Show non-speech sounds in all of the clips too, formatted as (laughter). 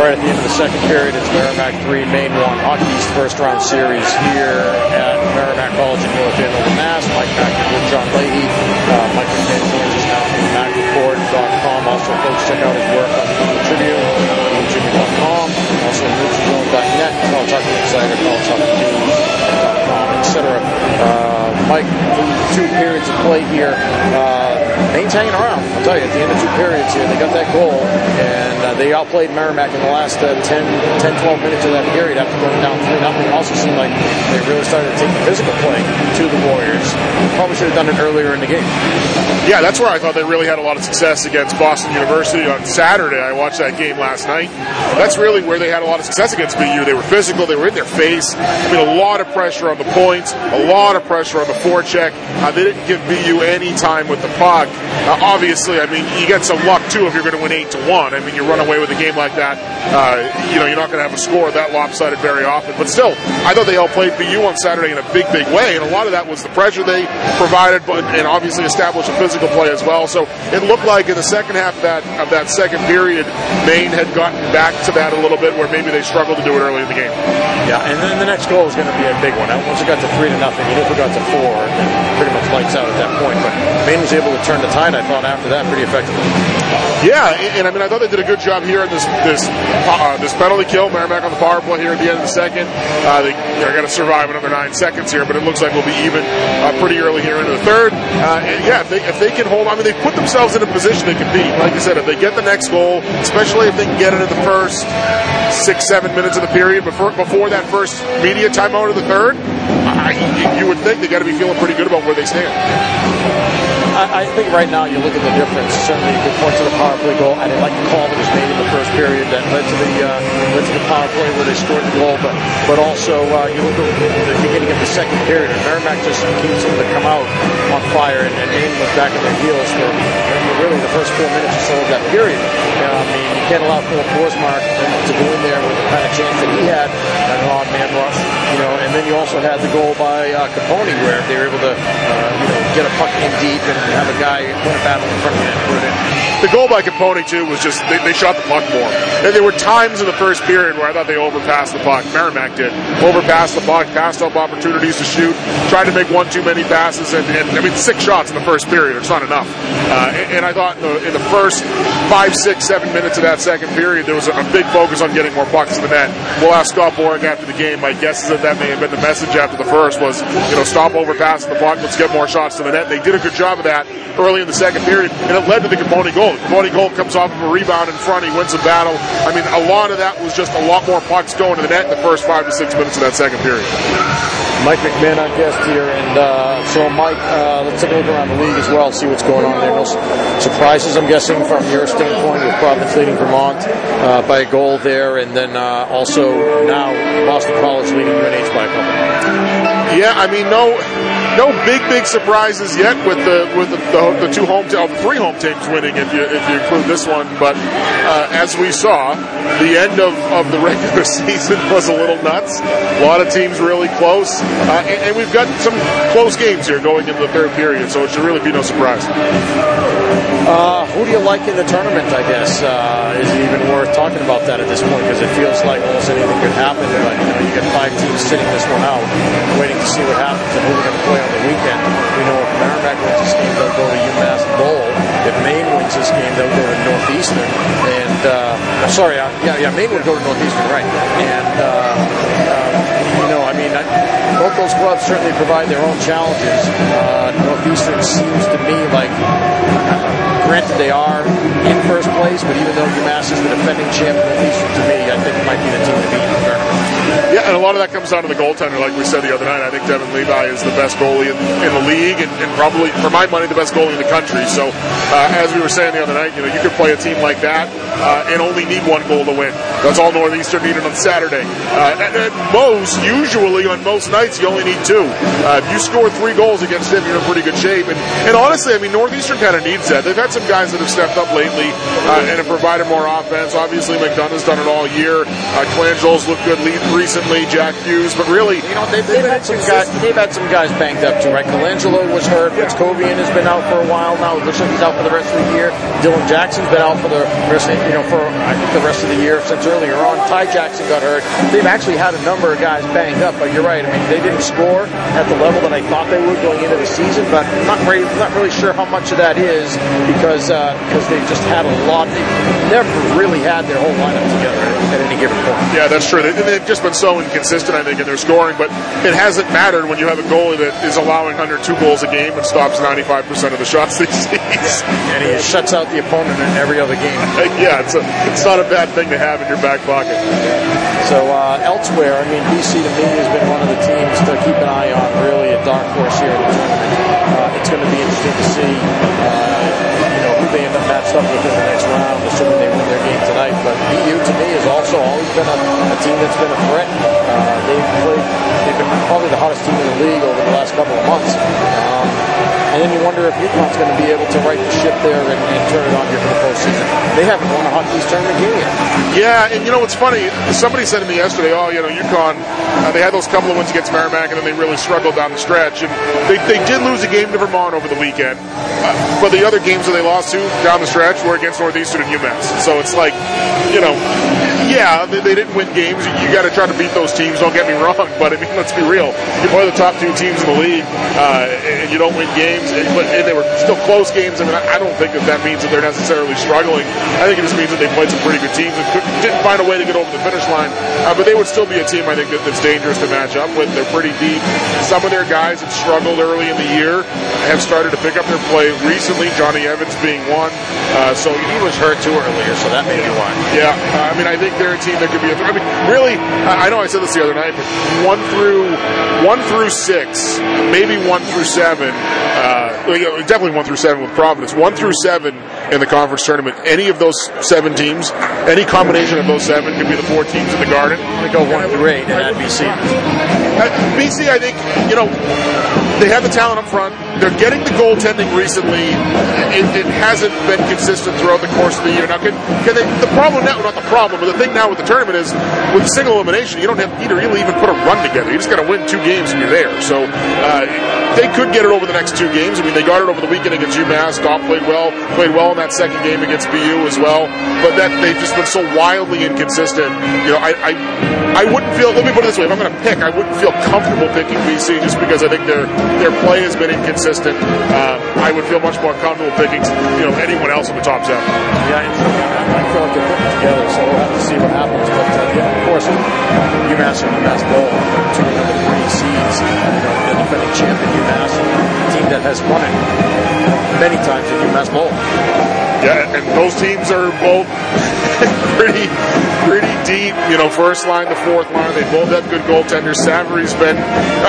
All right, at the end of the second period, it's Merrimack 3, Maine 1. Hockey's first round series here at Merrimack College in North Andover, Mass. Mike back with John Leahy. Uh, Mike McMahon joins us now from MacReport.com. Also, folks, check out his work on the Tribune, Tribune.com. Also, NewsZone.net, College Hockey Insider, College Hockey News.com, etc. Uh, Mike, two periods of play here. Uh, Maine's hanging around. I'll tell you, at the end of two periods here, they got that goal, and uh, they outplayed Merrimack in the last uh, 10, 10, 12 minutes of that period after going down 3 nothing. It also seemed like they really started to take the physical play to the Warriors. Probably should have done it earlier in the game. Yeah, that's where I thought they really had a lot of success against Boston University on Saturday. I watched that game last night. That's really where they had a lot of success against BU. They were physical, they were in their face. I mean, a lot of pressure on the points, a lot of pressure on the forecheck. Uh, they didn't give BU any time with the puck. Uh, obviously, I mean, you get some luck too if you're going to win eight to one. I mean, you run away with a game like that. Uh, you know, you're not going to have a score that lopsided very often. But still, I thought they all played BU on Saturday in a big, big way, and a lot of that was the pressure they provided, but and obviously established a physical play as well. So it looked like in the second half of that of that second period, Maine had gotten back to that a little bit, where maybe they struggled to do it early in the game. Yeah, and then the next goal is going to be a big one. Once it got to three to nothing, even if it got to four, pretty much lights out at that point. But Maine was able to turn the tide, I thought, after that pretty effectively. Yeah, and, and I mean, I thought they did a good job here in this this uh, this penalty kill. Merrimack on the power play here at the end of the second. Uh, they, they're going to survive another nine seconds here, but it looks like we'll be even uh, pretty early here into the third. Uh, and yeah, if they, if they can hold, I mean, they put themselves in a position to compete. Like you said, if they get the next goal, especially if they can get it in the first six, seven minutes of the period before before that first media timeout of the third, I, you, you would think they got to be feeling pretty good about where they stand. I, I think right now you look at the difference. Certainly, good point to the power play goal. I didn't like the call that was made in the first period that led to the uh, led to the power play where they scored the goal. But but also uh, you look at the beginning of the second period, and Merrimack just keeps them to come out on fire, and, and Maine was back on their heels for really the first four minutes or so of that period. I mean, you can't allow Filip Forsmark to go in there with the kind of chance that he had, an odd man rush, you know. And then you also had the goal by uh, Capone where they were able to, uh, you know, get a puck in deep and have a guy win a battle in front of in. The goal by Capone too was just they, they shot the puck more. And there were times in the first period where I thought they overpassed the puck. Merrimack did overpassed the puck, passed up opportunities to shoot, tried to make one too many passes, and, and I mean six shots in the first period. It's not enough. Uh, and, and, I thought in the, in the, first five, six, seven minutes of that second period, there was a, a, big focus on getting more pucks to the net. We'll ask Scott Borek after the game. My guess is that that may have been the message after the first was you know stop overpassing the puck, let's get more shots to the net. They did a good job of that early in the second period, and it led to the Capone goal. Capone goal comes off of a rebound in front. He wins the battle. I mean, a lot of that was just a lot more pucks going to the net in the first five to six minutes of that second period. Mike McMahon, our guest here, and uh, so Mike, uh, let's take a look around the league as well, see what's going on there. No surprises, I'm guessing, from your standpoint with Providence leading Vermont uh, by a goal there, and then uh, also now Boston College leading UNH by a couple. Yeah, I mean, no no big big surprises yet with the with the, the, the two home te- oh, three home teams winning if you if you include this one. But uh, as we saw, the end of, of the (laughs) regular season was a little nuts. A lot of teams really close, uh, and, and, we've got some close games here going into the third period. So it should really be no surprise. Uh, who do you like in the tournament? I guess uh, is it even worth talking about that at this point because it feels like almost anything could happen. But you know, you get five teams sitting this one out, waiting to see what happens and who they're going to play on the weekend. We know if Merrimack wins this game, they'll go to UMass Lowell. If Maine wins this game, they'll go to Northeastern. And uh, sorry, uh, yeah, yeah, Maine would go to Northeastern, right? And uh, uh, you know, I mean, I, both those clubs certainly provide their own challenges. Uh, Northeastern seems to me like granted they are in place, but even though UMass is the defending champion, Northeastern to me, I think it might be the team to beat. Yeah, and a lot of that comes down to the goaltender, like we said the other night. I think Devin Levi is the best goalie in, in the league, and, and, probably, for my money, the best goalie in the country. So, uh, as we were saying the other night, you know, you could play a team like that uh, and only need one goal to win. That's all Northeastern needed on Saturday. Uh, and most, usually on most nights, you only need two. Uh, if you score three goals against them, you're in pretty good shape. And, and honestly, I mean, Northeastern kind of needs that. They've had some guys that have stepped up lately uh, and have provided more offense. Obviously, McDonough's done it all year. Uh, Colangelo's looked good recently. Jack Hughes, but really, you know, they've, they've had some guys. They've had some guys banged up too, right? Colangelo was hurt. Yeah. Hryckowian has been out for a while now. It looks like he's out for the rest of the year. Dylan Jackson's been out for the rest, of, you know, for I think the rest of the year since earlier on. Ty Jackson got hurt. They've actually had a number of guys banged up, but you're right. I mean, they didn't score at the level that I thought they would going into the season, but I'm not really, not really sure how much of that is because uh, because they've just had a lot. They've never really had their whole lineup together at any given point. Yeah, that's true. They, have just been so inconsistent, I think, in their scoring, but it hasn't mattered when you have a goalie that is allowing under two goals a game and stops 95% of the shots (laughs) they see. Yeah. And he shuts out the opponent in every other game. (laughs) yeah, it's, a, it's not a bad thing to have in your back pocket. So uh, elsewhere, I mean, BC to me has been one of the teams to keep an eye on, really a dark horse here in the tournament. Uh, it's going to be interesting to see, uh, who they end up matched up with in the next round, assuming they win their game tonight. But BU to me has also always been a, a team that's been a threat. Uh, they've played, they've been probably the hottest team in the league over the last couple of months. Um, and then you wonder if UConn's going to be able to right the ship there and, and turn it on here for the postseason. They haven't won a Hockey tournament game yet. Yeah, and you know what's funny? Somebody said to me yesterday, "Oh, you know, UConn, uh, they had those couple of wins against Merrimack, and then they really struggled down the stretch. And they, they did lose a game to Vermont over the weekend, uh, but the other games that they lost to down the stretch were against Northeastern and UMass. So it's like, you know, yeah, they, they didn't win games. You got to try to beat those teams. Don't get me (laughs) wrong, but I mean, let's be real. You play the top two teams in the league, uh, and you don't win games games, but they were still close games. I mean, I don't think that that means that they're necessarily struggling. I think it just means that they played some pretty good teams and didn't find a way to get over the finish line. Uh, but they would still be a team I think that, that's dangerous to match up with. They're pretty deep. Some of their guys that struggled early in the year have started to pick up their play recently. Johnny Evans being one. Uh, so he was hurt too earlier, so that may be why. Yeah, uh, I mean, I think team that could be. A, I mean, really, I know I said this the other night, but one through one through six, maybe one through seven. Uh, definitely one through seven with Providence. One through seven in the conference tournament. Any of those seven teams, any combination of those seven could be the four teams in the Garden. I'm go one through eight at BC. At (laughs) BC, I think you know they have the talent up front. They're getting the goaltending recently. It, it, hasn't been consistent throughout the course of the year. Now, can, can they, the problem now, not the problem, but the thing now with the tournament is with single elimination, you don't have to really even put a run together. You just got to win two games and you're there. So uh, they could get it over the next two games. I mean, they got it over the weekend against UMass. Goff played well, played well in that second game against BU as well. But that they've just been so wildly inconsistent. You know, I, I, I wouldn't feel. Let me put it this way: if I'm going to pick, I wouldn't feel comfortable picking BC just because I think their their play has been inconsistent. Uh, I would feel much more comfortable picking, you know, anyone else in the top seven. Yeah, I feel like they're putting together, so we'll have to see what happens. But uh, yeah, of course, UMass and UMass Lowell, two the three seeds, the defending champion UMass, team that has won it many times at UMass Lowell. Yeah, and those teams are both (laughs) pretty pretty deep. You know, first line to fourth line. They both have good goaltenders. Savory's been.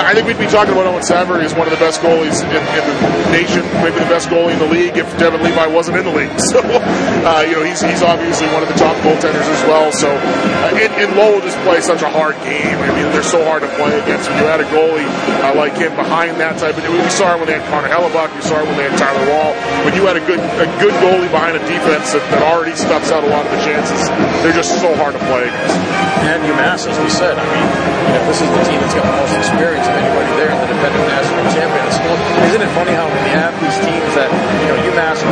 I think we'd be talking about Owen Savory as one of the best goalies in, in, the nation, maybe the best goalie in the league if Devin Levi wasn't in the league. (laughs) So, uh, you know, he's, he's obviously one of the top goaltenders as well. So, uh, and, and Lowell just plays such a hard game. I mean, they're so hard to play against. When you had a goalie uh, like him behind that type of, we saw it when they had Connor Hellebuyck. We saw it when they had Tyler Wall. When you had a good a good goalie behind a defense that, that already stuffs out a lot of the chances, they're just so hard to play against. And UMass, as we said, I mean, you know, this is the team that's got the most experience of anybody there in the defending national champions. Isn't it funny how you have these teams that, you know, UMass, of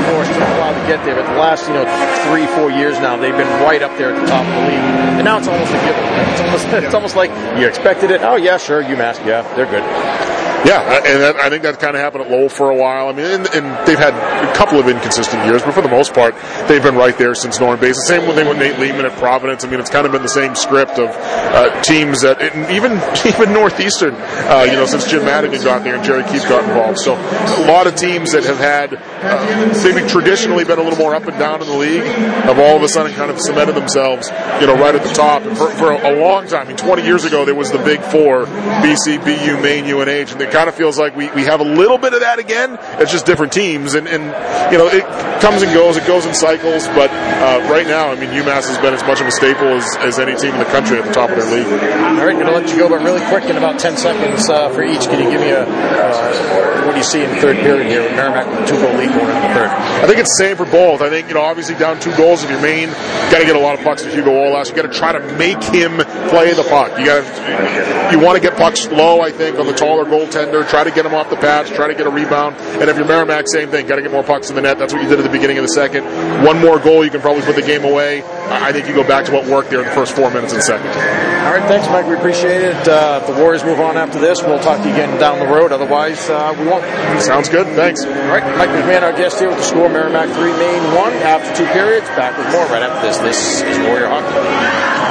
get there, but the last, you know, three, four years now, they've been right up there at the top of the league. And now it's almost a given. It's almost, (laughs) it's almost like you expected it. Oh, yeah, sure, UMass, yeah, they're good. Yeah, and that, I think that kind of happened at Lowell for a while. I mean, and, and, they've had a couple of inconsistent years, but for the most part, they've been right there since Norm Bazin. The same thing with Nate Leaman at Providence. I mean, it's kind of been the same script of uh, teams that even (laughs) even Northeastern, uh, you know, since Jim Madigan got there and Jerry Keefe got involved. So a lot of teams that have had uh, maybe traditionally been a little more up and down in the league have all of a sudden kind of cemented themselves, you know, right at the top. And for, for a, a long time, I mean, 20 years ago, there was the big four: BC, BU, Maine, UNH, and they it kind of feels like we, we have a little bit of that again. It's just different teams, and, and you know it comes and goes. It goes in cycles, but uh, right now, I mean, UMass has been as much of a staple as, as any team in the country at the top of their league. All right, going to let you go, but really quick in about 10 seconds uh, for each. Can you give me a uh, what do you see in the third period here with Merrimack with two goal lead going into the third? I think it's the same for both. I think you know obviously down two goals if you're Maine, got to get a lot of pucks to Hugo Ollas. You got to try to make him play the puck. You got to you want to get pucks low. I think on the taller goaltender. Try to get him off the patch. Try to get a rebound. And if you're Merrimack, same thing. Got to get more pucks in the net. That's what you did at the beginning of the second. One more goal, you can probably put the game away. I think you go back to what worked there in the first four minutes the second. All right, thanks, Mike. We appreciate it. Uh, if the Warriors move on after this, we'll talk to you again down the road. Otherwise, uh, we won't. Sounds good. Thanks. All right, Mike McMahon, our guest here with the score Merrimack 3, Maine 1 after two periods. Back with more right after this. This is Warrior Hockey.